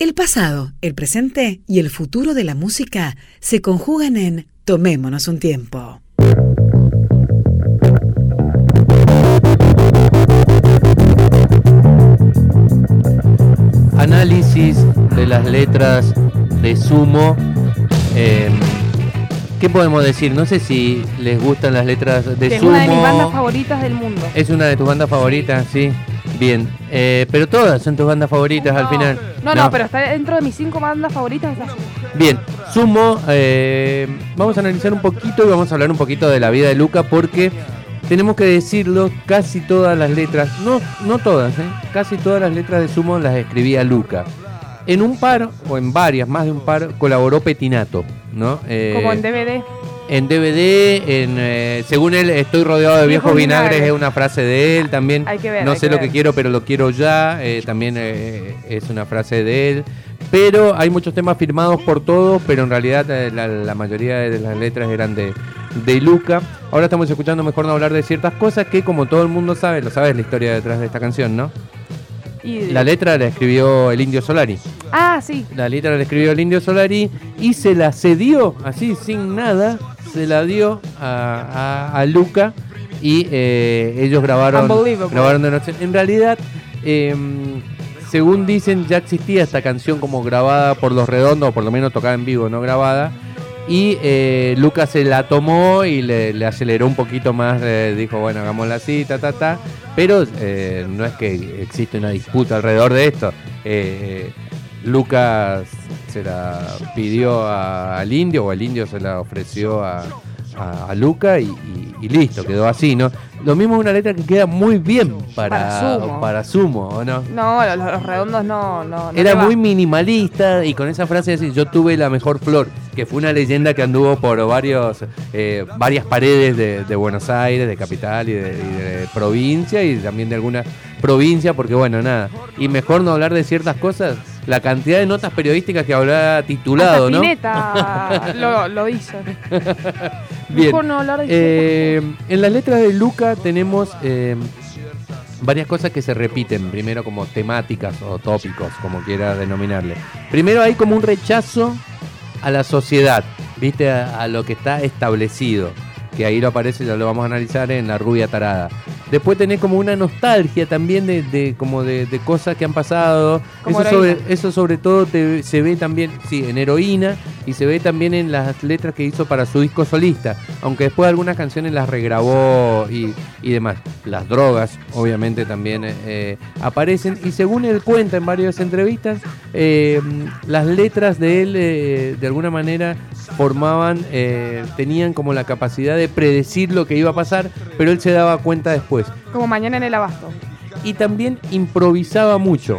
El pasado, el presente y el futuro de la música se conjugan en Tomémonos un tiempo. Análisis de las letras de Sumo. Eh, ¿Qué podemos decir? No sé si les gustan las letras de es Sumo. una de mis bandas favoritas del mundo. Es una de tus bandas favoritas, sí. Bien. Eh, pero todas son tus bandas favoritas al final. No, no, pero está dentro de mis cinco bandas favoritas. Está. Bien, Sumo, eh, vamos a analizar un poquito y vamos a hablar un poquito de la vida de Luca porque tenemos que decirlo, casi todas las letras, no, no todas, eh, casi todas las letras de Sumo las escribía Luca. En un par, o en varias, más de un par, colaboró Petinato, ¿no? Eh, Como en DVD. En DVD, en, eh, según él, estoy rodeado de viejos vinagres, vinagres. es una frase de él también. Hay que ver, no sé que lo ver. que quiero, pero lo quiero ya, eh, también eh, es una frase de él. Pero hay muchos temas firmados por todos, pero en realidad la, la mayoría de las letras eran de, de Luca. Ahora estamos escuchando mejor no hablar de ciertas cosas que, como todo el mundo sabe, lo sabes la historia detrás de esta canción, ¿no? Y La letra la escribió el Indio Solari. Ah, sí. La letra la escribió el Indio Solari y se la cedió, así, sin nada, se la dio a, a- a Luca y eh, ellos grabaron, grabaron de noche. En realidad, eh, según dicen, ya existía esta canción como grabada por Los Redondos, o por lo menos tocada en vivo, no grabada. Y eh, Luca se la tomó y le, le aceleró un poquito más, eh, dijo, bueno, hagámosla así, ta, ta, ta. Pero eh, no es que existe una disputa alrededor de esto. Lucas se la pidió al indio o el indio se la ofreció a, Luca y, y- y listo, quedó así, ¿no? Lo mismo es una letra que queda muy bien para, Para Sumo. para Sumo, ¿o no? No, los, los redondos no. no, no Era muy minimalista y con esa frase de decir yo tuve la mejor flor, que fue una leyenda que anduvo por varios, eh, varias paredes de, de Buenos Aires, de capital y de, y de provincia y también de alguna provincia, porque bueno, nada. Y mejor no hablar de ciertas cosas, la cantidad de notas periodísticas que habrá titulado, Hasta ¿no? Spinetta lo, lo hizo. Bien. Mejor no hablar de Eh, en las letras de Luca tenemos eh, varias cosas que se repiten, primero como temáticas o tópicos, como quiera denominarle. Primero hay como un rechazo a la sociedad, viste, a, a lo que está establecido, que ahí lo aparece, ya lo vamos a analizar en La Rubia Tarada. Después tenés como una nostalgia también de, de- como de, de cosas que han pasado. Como Eso sobre, eso sobre todo te- se ve también, sí, en heroína y se ve también en las letras que hizo para su disco solista. Aunque después algunas canciones las regrabó y, y demás. Las drogas, obviamente, también eh, aparecen. Y según él cuenta en varias entrevistas, eh, las letras de él, eh, de alguna manera, formaban, eh, tenían como la capacidad de predecir lo que iba a pasar, pero él se daba cuenta después. Como mañana en el abasto. Y también improvisaba mucho.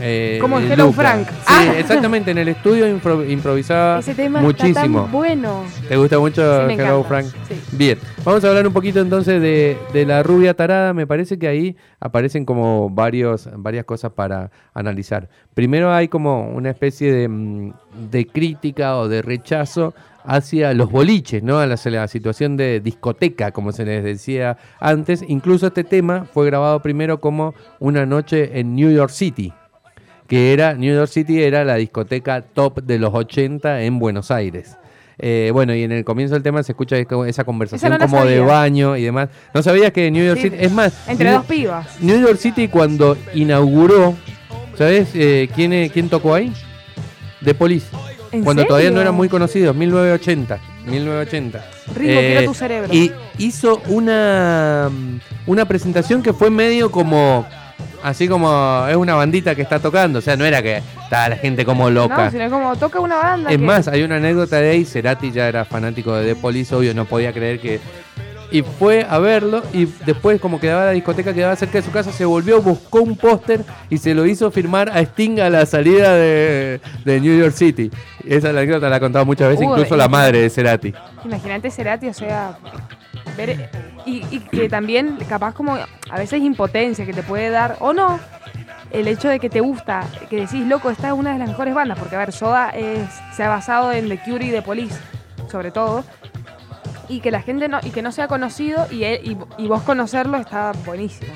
Eh, Como en Hello Luca. Frank. Sí, Ah. exactamente, en el estudio impro- improvisaba Ese tema muchísimo. está tan bueno. ¿Te gusta mucho Sí, Hello. Frank? Sí. Bien, vamos a hablar un poquito entonces de, de la rubia tarada. Me parece que ahí aparecen como varios, varias cosas para analizar. Primero hay como una especie de, mm, de crítica o de rechazo hacia los boliches, ¿no? A la, a la situación de discoteca, como se les decía antes. Incluso este tema fue grabado primero como una noche en New York City que era New York City era la discoteca top de los 80 en Buenos Aires. Eh, bueno, y en el comienzo del tema se escucha esa conversación no como de baño y demás. ¿No sabías que New York Sí, City... Es más, Entre New, dos pibas. New York City cuando inauguró, ¿sabes eh, quién, eh, quién tocó ahí? The Police. ¿En Cuando todavía no eran muy conocidos, 1980. 1980. Ringo, Eh, tu cerebro. Y hizo una, una presentación que fue medio como. Así como es una bandita que está tocando. O sea, no era que estaba la gente como loca. No, sino como toca una banda. es que- más, hay una anécdota de ahí. Cerati ya era fanático de The Police, obvio, no podía creer que. Y fue a verlo y después como quedaba la discoteca, quedaba cerca de su casa, se volvió, buscó un póster y se lo hizo firmar a Sting a la salida de, de New York City. Esa anécdota la ha contado muchas veces, Uy, incluso la madre de Cerati. Imagínate Cerati, o sea, ver, y, que también capaz como a veces impotencia que te puede dar, o no, el hecho de que te gusta, que decís, loco, esta es una de las mejores bandas, porque a ver, Soda se ha basado en The Cure y The Police, sobre todo, y que la gente no, y que no sea conocido y, y, vos conocerlo está buenísimo.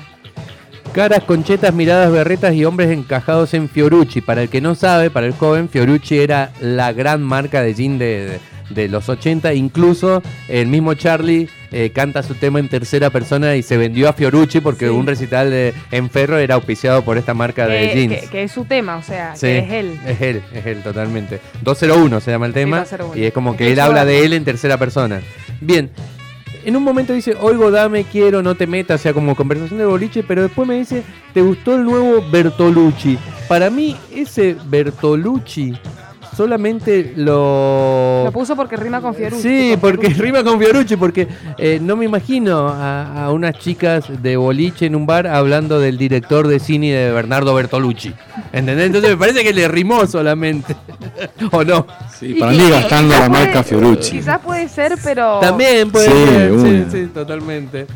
Caras conchetas, miradas berretas y hombres encajados en Fiorucci. Para el que no sabe, para el joven, Fiorucci era la gran marca de jean de- de los 80. Incluso el mismo Charlie eh, canta su tema en tercera persona y se vendió a Fiorucci porque Sí. un recital de, en Ferro era auspiciado por esta marca de jeans. que- que es su tema, o sea, Sí, que es él. Es él, es él, totalmente. 201 se llama el tema. 201. Y es como que él habla de él en tercera persona. Bien. En un momento dice, oigo, dame, quiero, no te metas, o sea, como conversación de boliche, pero después me dice, ¿te gustó el nuevo Bertolucci? Para mí, ese Bertolucci solamente lo... Lo puso porque rima con Fiorucci. Sí, con porque Fiorucci. rima con Fiorucci, porque eh, no me imagino a, a unas chicas de boliche en un bar hablando del director de cine de Bernardo Bertolucci. ¿Entendés? Entonces me parece que le rimó solamente. ¿O no? Sí, para mí gastando la marca puede- Fiorucci. Quizás puede ser, pero. También puede Sí, ser. Sí, una. sí, totalmente.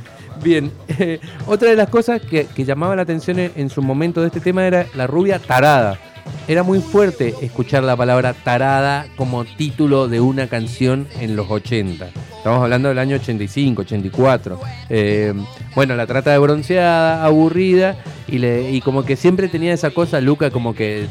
Bien, eh, otra de las cosas que, que llamaba la atención en, en su momento de este tema era la rubia tarada. Era muy fuerte escuchar la palabra tarada como título de una canción en los 80. Estamos hablando del año 85, 84. Eh, bueno, la trata de bronceada, aburrida, y, como que siempre tenía esa cosa, Luca, como que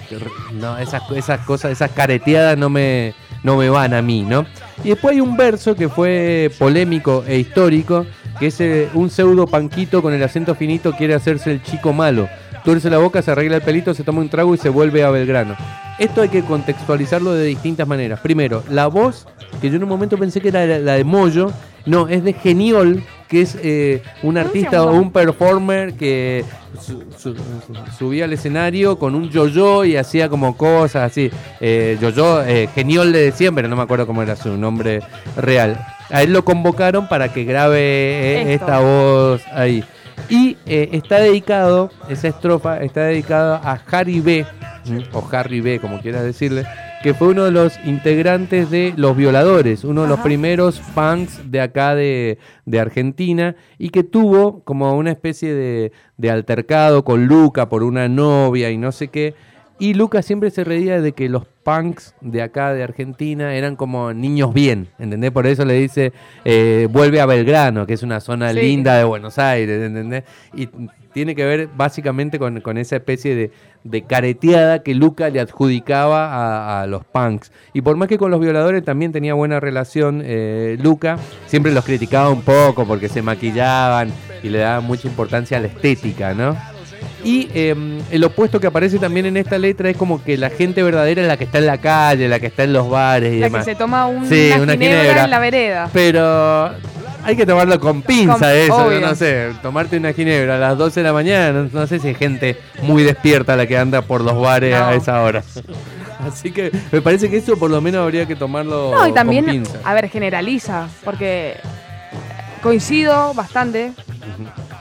no, esas, esas cosas, esas careteadas no me, no me van a mí, ¿no? Y después hay un verso que fue polémico e histórico, que es eh, un pseudo panquito con el acento finito quiere hacerse el chico malo. Tuerce la boca, se arregla el pelito, se toma un trago y se vuelve a Belgrano. Esto hay que contextualizarlo de distintas maneras. Primero, la voz, que yo en un momento pensé que era la de Moyo, no, es de Geniol, que es eh, un artista o un performer que su- su- su- subía al escenario con un yo-yo y hacía como cosas así. Eh, yo-yo, eh, Geniol le decían, pero no me acuerdo cómo era su nombre real. A él lo convocaron para que grabe eh, esta voz ahí. Y eh, está dedicado, esa estrofa está dedicada a Harry B, o Harry B, como quieras decirle, que fue uno de los integrantes de Los Violadores, uno de los primeros punks de acá de, de Argentina, y que tuvo como una especie de, de altercado con Luca por una novia y no sé qué. Y Luca siempre se reía de que los punks de acá de Argentina eran como niños bien, ¿entendés? Por eso le dice, eh, vuelve a Belgrano, que es una zona Sí. linda de Buenos Aires, ¿entendés? Y tiene que ver básicamente con, con esa especie de, de careteada que Luca le adjudicaba a, a los punks. Y por más que con los violadores también tenía buena relación eh, Luca, siempre los criticaba un poco porque se maquillaban y le daban mucha importancia a la estética, ¿no? Y eh, el opuesto que aparece también en esta letra es como que la gente verdadera es la que está en la calle, la que está en los bares y La que demás. se toma un- Sí, una, una ginebra, ginebra. en la vereda. Pero hay que tomarlo con pinza Con- eso, obvio. no sé, tomarte una ginebra a las 12 de la mañana, no, sé si hay gente muy despierta la que anda por los bares No. a esa hora. Así que me parece que eso por lo menos habría que tomarlo No, y también, con pinza. a ver, generaliza, porque coincido bastante,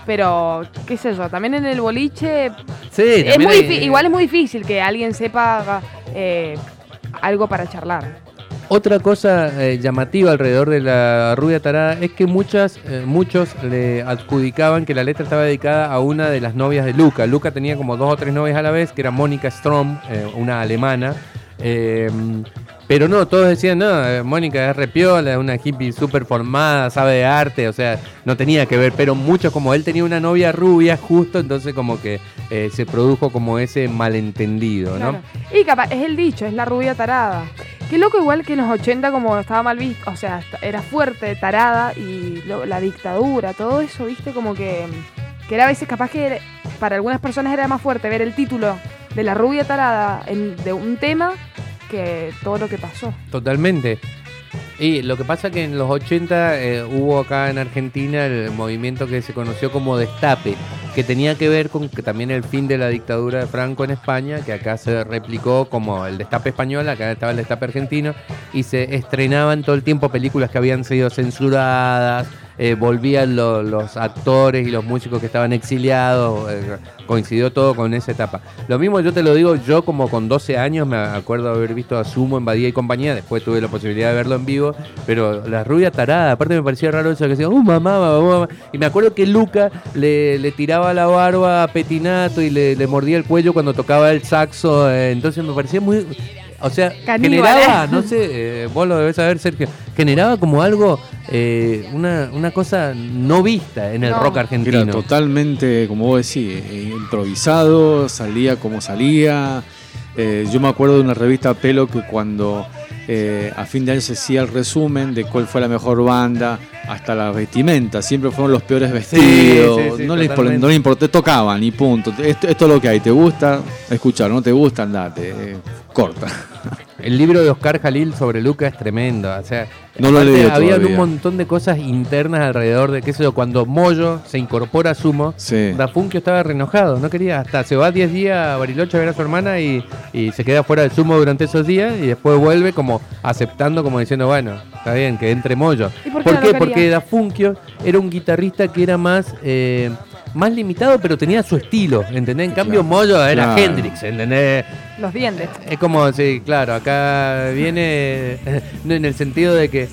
pero qué sé yo, también en el boliche Sí, es muy hay- igual es muy difícil que alguien sepa eh, algo para charlar. Otra cosa eh, llamativa alrededor de la rubia tarada es que muchas, eh, muchos le adjudicaban que la letra estaba dedicada a una de las novias de Luca. Luca tenía como dos o tres novias a la vez, que era Mónica Strom, eh, una alemana. Pero no, todos decían, no, eh, Mónica es repiola, es una hippie súper formada, sabe de arte, o sea, no tenía que ver, pero muchos, como él tenía una novia rubia justo, entonces como que eh, se produjo como ese malentendido, ¿no? Y capaz, es el dicho, es la rubia tarada. Qué loco igual que en los 80 como estaba mal visto, o sea, era fuerte, tarada y lo- la dictadura, todo eso, viste, como que, que era a veces capaz que para algunas personas era más fuerte ver el título de la rubia tarada en- de un tema que todo lo que pasó. Totalmente. Y lo que pasa que en los 80 eh, hubo acá en Argentina el movimiento que se conoció como Destape, que tenía que ver con que también el fin de la dictadura de Franco en España, que acá se replicó como el Destape español, acá estaba el Destape argentino, y se estrenaban todo el tiempo películas que habían sido censuradas, eh, volvían lo- los actores y los músicos que estaban exiliados, eh, coincidió todo con esa etapa. Lo mismo yo te lo digo, yo como con 12 años me acuerdo haber visto a Sumo en Badía y compañía, después tuve la posibilidad de verlo en vivo, pero la rubia tarada, aparte me parecía raro eso que decía, uh, mamá, mamá, mamá", y me acuerdo que Luca le, tiraba la barba a Petinato y le, le mordía el cuello cuando tocaba el saxo, eh, entonces me parecía muy... o sea, Caníbal, generaba, ¿eh? no sé, eh, vos lo debes saber, Sergio, generaba como algo, eh, una, una cosa no vista en el No. rock Era argentino. totalmente, como vos decís, eh, improvisado, salía como salía. Eh, yo me acuerdo de una revista Pelo que cuando eh, a fin de año se hacía el resumen de cuál fue la mejor banda, hasta la vestimenta, siempre fueron los peores vestidos, sí, sí, no, les, no les importó, tocaban y punto. Esto, esto es lo que hay, te gusta, escuchar, no te gusta, andate, eh, corta. El libro de Oscar Jalil sobre Luca es tremendo. O sea, No lo leído había un montón de cosas internas alrededor de qué sé yo. Cuando Moyo se incorpora a Sumo, Sí. Da Funkio estaba re enojado, no quería, hasta se va 10 días a Bariloche a ver a su hermana y, y se queda fuera del Sumo durante esos días y después vuelve como aceptando, como diciendo, bueno, está bien, que entre Moyo. ¿Y por qué no lo quería? Porque Da Funkio era un guitarrista que era más... eh, más limitado, pero tenía su estilo, ¿entendés? En cambio, Claro. Moyo era Claro. Hendrix, ¿entendés? Los dientes. Es como, sí, claro, acá viene en el sentido de que,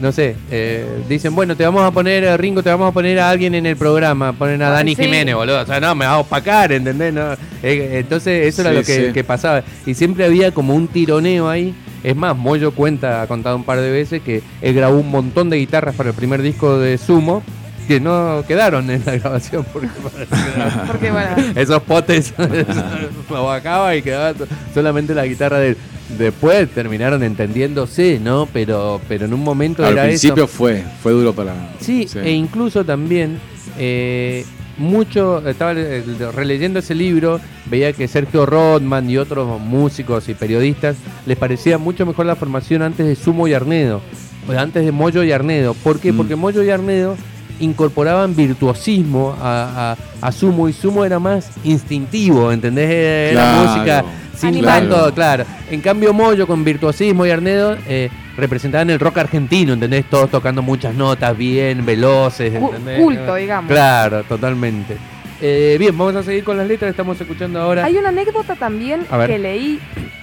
no sé, eh, dicen, bueno, te vamos a poner, eh, Ringo, te vamos a poner a alguien en el programa, ponen a Ay, Dani sí. Jiménez, boludo, o sea, no, me va a opacar, ¿entendés? No, eh, entonces, eso era lo que, sí. que pasaba. Y siempre había como un tironeo ahí. Es más, Moyo cuenta, ha contado un par de veces que él grabó un montón de guitarras para el primer disco de Sumo que no quedaron en la grabación porque Porque bueno. esos potes lo bajaba y quedaba solamente la guitarra de él. Después terminaron entendiéndose, ¿no? Pero, pero en un momento Al era principio eso. fue, fue duro para... Sí, e incluso también eh, mucho, estaba eh, releyendo ese libro, veía que Sergio Rodman y otros músicos y periodistas les parecía mucho mejor la formación antes de Sumo y Arnedo, o antes de Moyo y Arnedo. ¿Por qué? Mm. Porque Moyo y Arnedo incorporaban virtuosismo a, a- a Sumo y Sumo era más instintivo, ¿entendés? Era Claro, música sin Animal. tanto, claro. En cambio Moyo con virtuosismo y Arnedo eh, representaban el rock argentino, ¿entendés? Todos tocando muchas notas bien, veloces, ¿entendés? culto, digamos. Claro, totalmente. Eh, bien, vamos a seguir con las letras, estamos escuchando ahora. Hay una anécdota también que leí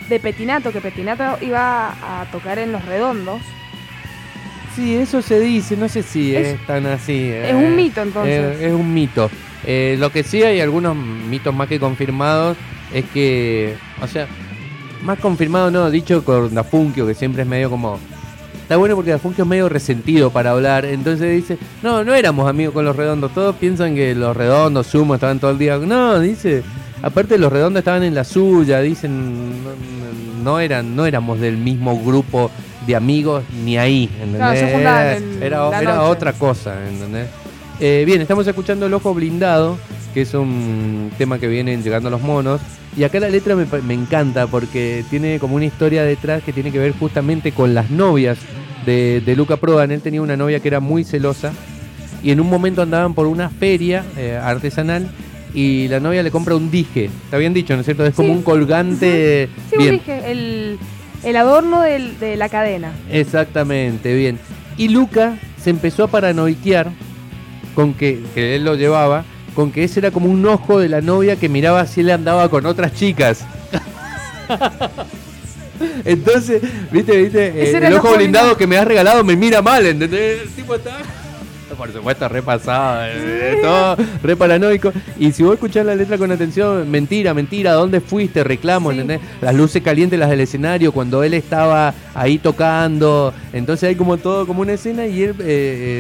de Petinato, que Petinato iba a tocar en Los Redondos. Sí, eso se dice, no sé si es, Es- tan así. es un mito, entonces. eh, es un mito. Eh, lo que sí hay algunos mitos más que confirmados es que, o sea, más confirmado no, dicho con Dafunkio, que siempre es medio como... Está bueno porque Dafunkio es medio resentido para hablar, entonces dice, no, no éramos amigos con los redondos, todos piensan que los redondos, Sumo, estaban todo el día... No, dice, aparte los redondos estaban en la suya, dicen, no, no eran, no éramos del mismo grupo de amigos ni ahí, ¿entendés? Claro, Era- en era era otra cosa, ¿entendés? Eh, bien, estamos escuchando El Ojo Blindado, que es un tema que vienen llegando los monos. Y acá la letra me, me encanta porque tiene como una historia detrás que tiene que ver justamente con las novias de, de Luca Prodan. Él tenía una novia que era muy celosa y en un momento andaban por una feria eh, artesanal y la novia le compra un dije. Está bien dicho, ¿no es cierto? Es como Sí. un colgante. Sí, bien. dije, el, el adorno del- de la cadena. Exactamente, bien. Y Luca se empezó a paranoiquear con que, que él lo llevaba, con que ese era como un ojo de la novia que miraba si él andaba con otras chicas. Entonces, viste, viste, Eh, el ojo blindado blindado. que me has regalado me mira mal, ¿entendés? El tipo está... Por supuesto, repasado, eh, todo re paranoico. Y si vos escuchás la letra con atención, mentira, mentira, ¿dónde fuiste? Reclamo, Sí. ¿entendés? Las luces calientes, las del escenario, cuando él estaba ahí tocando. Entonces hay como todo, como una escena y él eh,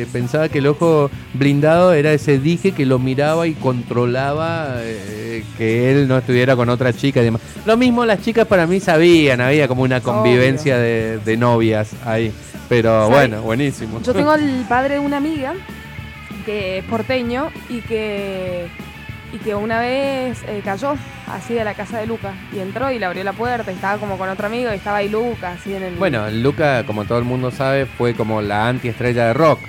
eh, pensaba que el ojo blindado era ese dije que lo miraba y controlaba eh, que él no estuviera con otra chica y demás. Lo mismo las chicas para mí sabían, había como una convivencia de, de novias ahí. Pero bueno, buenísimo. Yo tengo el padre de una amiga que es porteño y que y que una vez eh, cayó así de la casa de Luca y entró y le abrió la puerta y estaba como con otro amigo y estaba ahí Luca así en el Bueno, Luca, como todo el mundo sabe, fue como la antiestrella de rock.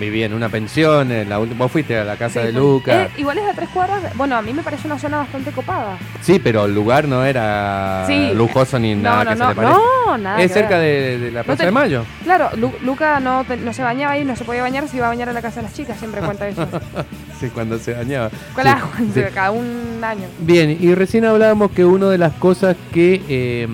Vivía en una pensión, en la última, vos fuiste a la casa Sí, de Luca. Eh, igual es a tres cuadras. Bueno, a mí me parece una zona bastante copada. Sí, pero el lugar no era Sí. lujoso ni No, nada no, que se le no, nada. es cerca de, de la Plaza te- de Mayo. Claro, Lu- Luca no, te- no se bañaba ahí, no se podía bañar, se iba a bañar a la casa de las chicas, siempre cuenta eso. Sí, cuando se bañaba. Sí. cada un año. Bien, y recién hablábamos que una de las cosas que eh,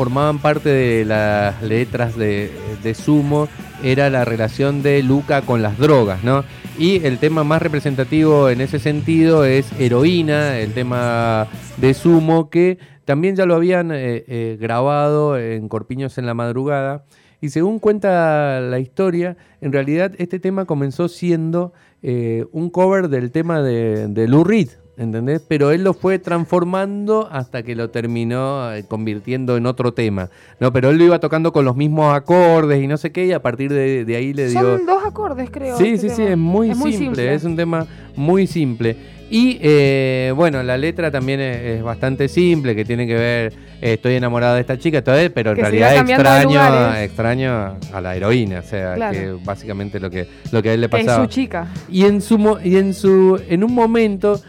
formaban parte de las letras de, de Sumo era la relación de Luca con las drogas, ¿no? Y el tema más representativo en ese sentido es Heroína, el tema de Sumo, que también ya lo habían eh, eh, grabado en Corpiños en la madrugada. Y según cuenta la historia, en realidad este tema comenzó siendo eh, un cover del tema de, de Lou Reed, ¿entendés? Pero él lo fue transformando hasta que lo terminó eh, convirtiendo en otro tema, ¿no? Pero él lo iba tocando con los mismos acordes y no sé qué, y a partir de, de ahí le dio... Son dos acordes, creo. Sí, este sí, sí, tema. es muy, simple, es un tema muy simple. Y eh, bueno, la letra también es, es bastante simple, que tiene que ver, eh, estoy enamorado de esta chica, todo pero en Que realidad extraño, extraño a la heroína, o sea, Claro. que básicamente lo que, lo que a él le Que es pasaba. su chica. Y en su y en su en un momento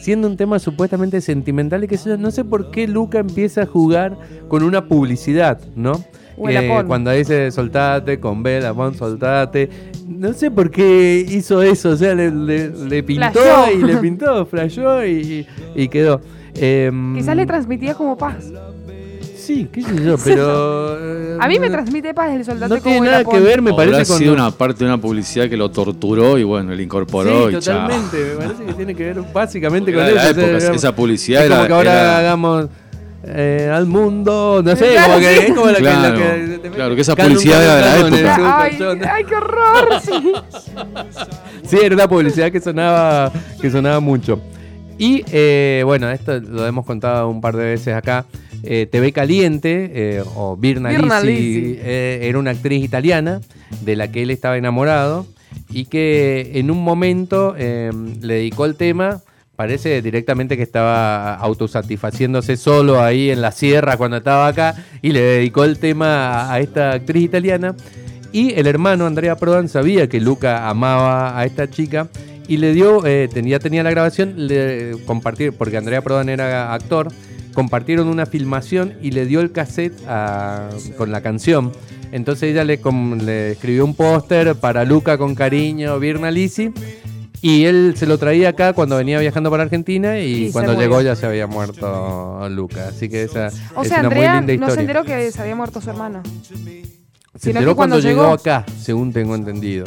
siendo un tema supuestamente sentimental y que yo, no sé por qué Luca empieza a jugar con una publicidad, ¿no? Eh, cuando dice soltate con Bella Bon, soltate. No sé por qué hizo eso, o sea, le, le- le pintó Flashó. y le pintó, flashó y, y quedó. Em, Quizás le transmitía como paz. Sí, qué sé yo, pero. eh, A mí me transmite paz el soldado No tiene nada que ver, me Habrá parece con. sido una parte de una publicidad que lo torturó y bueno, le incorporó Sí, y chao. totalmente. Me parece que tiene que ver básicamente Era con eso. la o sea, época, esa publicidad es como era- que ahora era- hagamos eh, al mundo, no sé, Claro, como que sí. es como la que- la Claro, que, te claro, que esa publicidad era de la época. ay, qué horror, sí. Sí, era una publicidad que sonaba, que sonaba mucho. Y eh, bueno, esto lo hemos contado un par de veces acá. Eh, TV Caliente, eh, o Birna, Birna Lisi, Lisi. eh, era una actriz italiana de la que él estaba enamorado y que en un momento eh, le dedicó el tema. Parece directamente que estaba autosatisfaciéndose solo ahí en la sierra cuando estaba acá y le dedicó el tema a- a esta actriz italiana. Y el hermano Andrea Prodan sabía que Luca amaba a esta chica y le dio, eh, tenía, tenía la grabación, le compartir, porque Andrea Prodan era actor, compartieron una filmación y le dio el cassette a- con la canción. Entonces ella le, com- le escribió un póster para Luca con cariño, Birna Lisi. Y él se lo traía acá cuando venía viajando para Argentina y, cuando llegó ya se había muerto Luca. Así que esa O es sea, una muy linda no historia. se enteró que se había muerto su hermano. Se enteró cuando cuando llegó llegó. acá, según tengo entendido.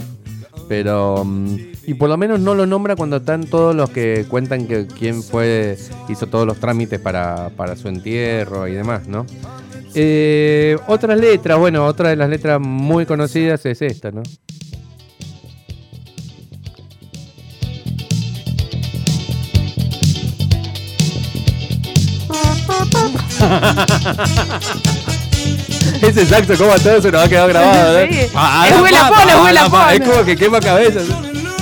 Pero. mm, y por lo menos no lo nombra cuando están todos los que cuentan que quién fue. hizo todos los trámites para, para su entierro y demás, ¿no? Eh, otras letras, bueno, otra de las letras muy conocidas es esta, ¿no? Es exacto como a todos se nos ha quedado grabado. Sí. Ah, Es es ah, huela la papa, pon. Es como que quema cabeza.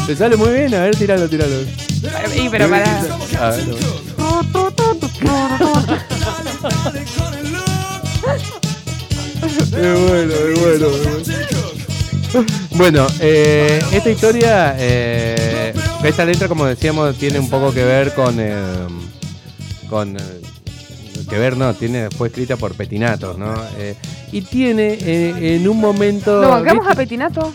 Te sale muy bien, a ver, tiralo, tiralo. Y pero para. A ver. Es bueno, es bueno, es bueno. Bueno, eh, esta historia, eh, esta letra, como decíamos, tiene un poco que ver con. eh, con. Que ver, no, tiene, fue escrita por Petinatos, ¿no? Eh, y tiene eh, en un momento. ¿Lo bancamos ¿viste? a Petinato?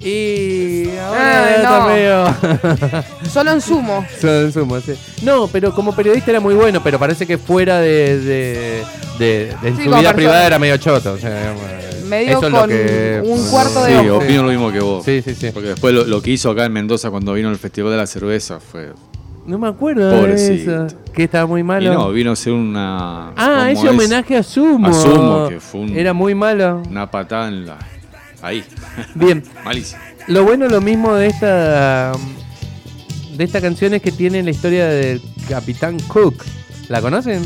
Y ahora está no. medio- Solo en sumo. Sumo, sí. No, pero como periodista era muy bueno, pero parece que fuera de, de, de- de- en Sí, su vida persona. privada era medio choto. o sea, digamos, Medio eso es lo con que- un cuarto de Sí, opino lo mismo que vos. Sí, sí, sí. Porque después lo, lo que hizo acá en Mendoza cuando vino al Festival de la Cerveza fue. No me acuerdo de eso. Que estaba muy Y malo. no, vino a hacer una. ah, ¿cómo ese es? homenaje a Sumo. A Sumo, que fue un- Era muy malo. Una patada en la. Ahí. Bien. Malísimo. Lo bueno, lo mismo de esta de esta canción es que tiene la historia del Capitán Cook. ¿La conocen?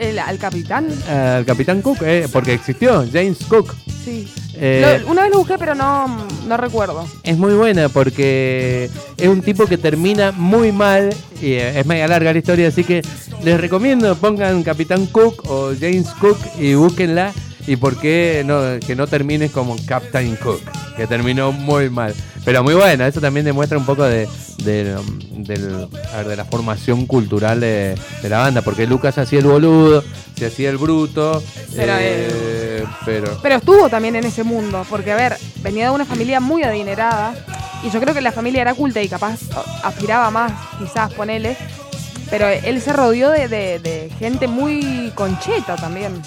El, al capitán. Al Capitán Cook, eh, porque existió, James Cook. Sí. Eh, Lo- una vez lo busqué, pero no, no recuerdo. Es muy buena porque es un tipo que termina muy mal y eh, es media larga la historia, así que les recomiendo pongan Capitán Cook o James Cook y búsquenla y por qué no, que no termines como Captain Cook, que terminó muy mal. Pero muy buena, eso también demuestra un poco de, de, um, del- a ver, de la formación cultural de, de la banda, porque Lucas hacía el boludo, se hacía el bruto, Pero, eh, pero Pero estuvo también en ese mundo, porque a ver, venía de una familia muy adinerada y yo creo que la familia era culta y capaz aspiraba más, quizás ponele, pero él se rodeó de, de- de gente muy concheta también.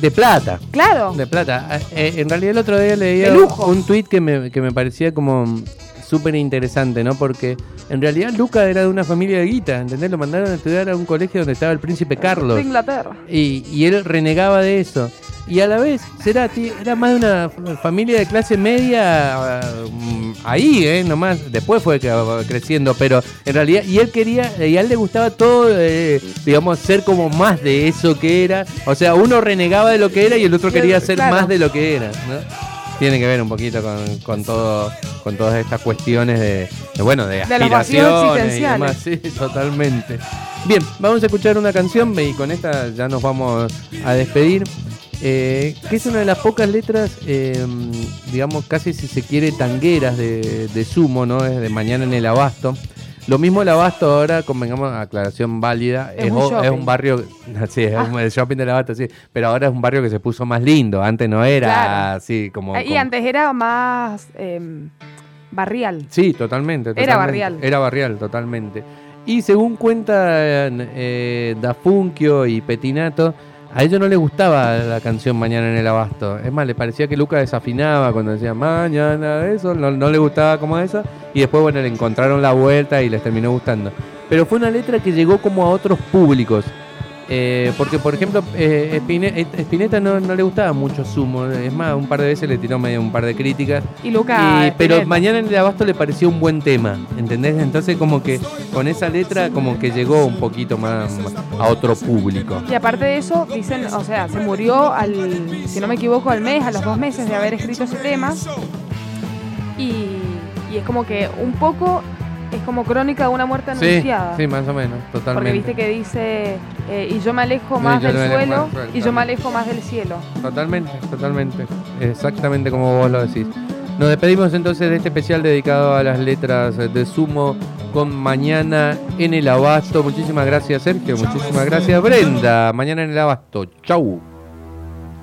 De plata. Claro. De plata. Eh, en realidad el otro día leía un tweet que me, que me parecía como súper interesante, ¿no? Porque en realidad Luca era de una familia de guita, ¿entendés? Lo mandaron a estudiar a un colegio donde estaba el príncipe Carlos. De Inglaterra. Y, y él renegaba de eso. Y a la vez, Cerati era más de una familia de clase media mm, ahí, ¿eh? Nomás, después fue que- creciendo, pero en realidad, y él quería, y a él le gustaba todo, eh, digamos, ser como más de eso que era. O sea, uno renegaba de lo que era y el otro quería ser claro. más de lo que era, ¿no? Tiene que ver un poquito con, con todo, con todas estas cuestiones de, de, bueno, de De aspiraciones y demás. Sí, totalmente. Bien, vamos a escuchar una canción y con esta ya nos vamos a despedir. Eh, que es una de las pocas letras, eh, digamos, casi si se quiere, tangueras de, de Sumo, ¿no? Es de Mañana en el Abasto. Lo mismo el Abasto ahora, convengamos, aclaración válida, Es es, un o- es shopping. un barrio, sí, es Ah. un- el shopping del Abasto, sí, pero ahora es un barrio que se puso más lindo, antes no era Claro. así como... Ah, Y como- antes era más em, barrial. Sí, totalmente, Era totalmente. barrial. Era barrial, totalmente. Y según cuentan eh, Dafunquio y Petinato, a ellos no les gustaba la canción Mañana en el Abasto. Es más, le parecía que Lucas desafinaba cuando decía Mañana, eso, no, no le gustaba como eso. Y después, bueno, le encontraron la vuelta y les terminó gustando. Pero fue una letra que llegó como a otros públicos. Eh, porque, por ejemplo, eh, eh, Spinetta no, no le gustaba mucho Sumo. Es más, un par de veces le tiró medio un par de críticas. Y Luca. Y- pero mañana en el abasto le pareció un buen tema, ¿entendés? Entonces como que con esa letra como que llegó un poquito más a otro público. Y aparte de eso, dicen, o sea, se murió al, si no me equivoco, al mes, a los dos meses de haber escrito ese tema. Y, y es como que un poco es como crónica de una muerte anunciada. sí, más o menos, Porque totalmente. viste que dice, eh, y yo me alejo más del suelo más y yo me alejo más del cielo. Totalmente, totalmente. Exactamente como vos lo decís. Nos despedimos entonces de este especial dedicado a las letras de Sumo con Mañana en el Abasto. Muchísimas gracias Sergio, muchísimas gracias Brenda. Mañana en el Abasto. Chau.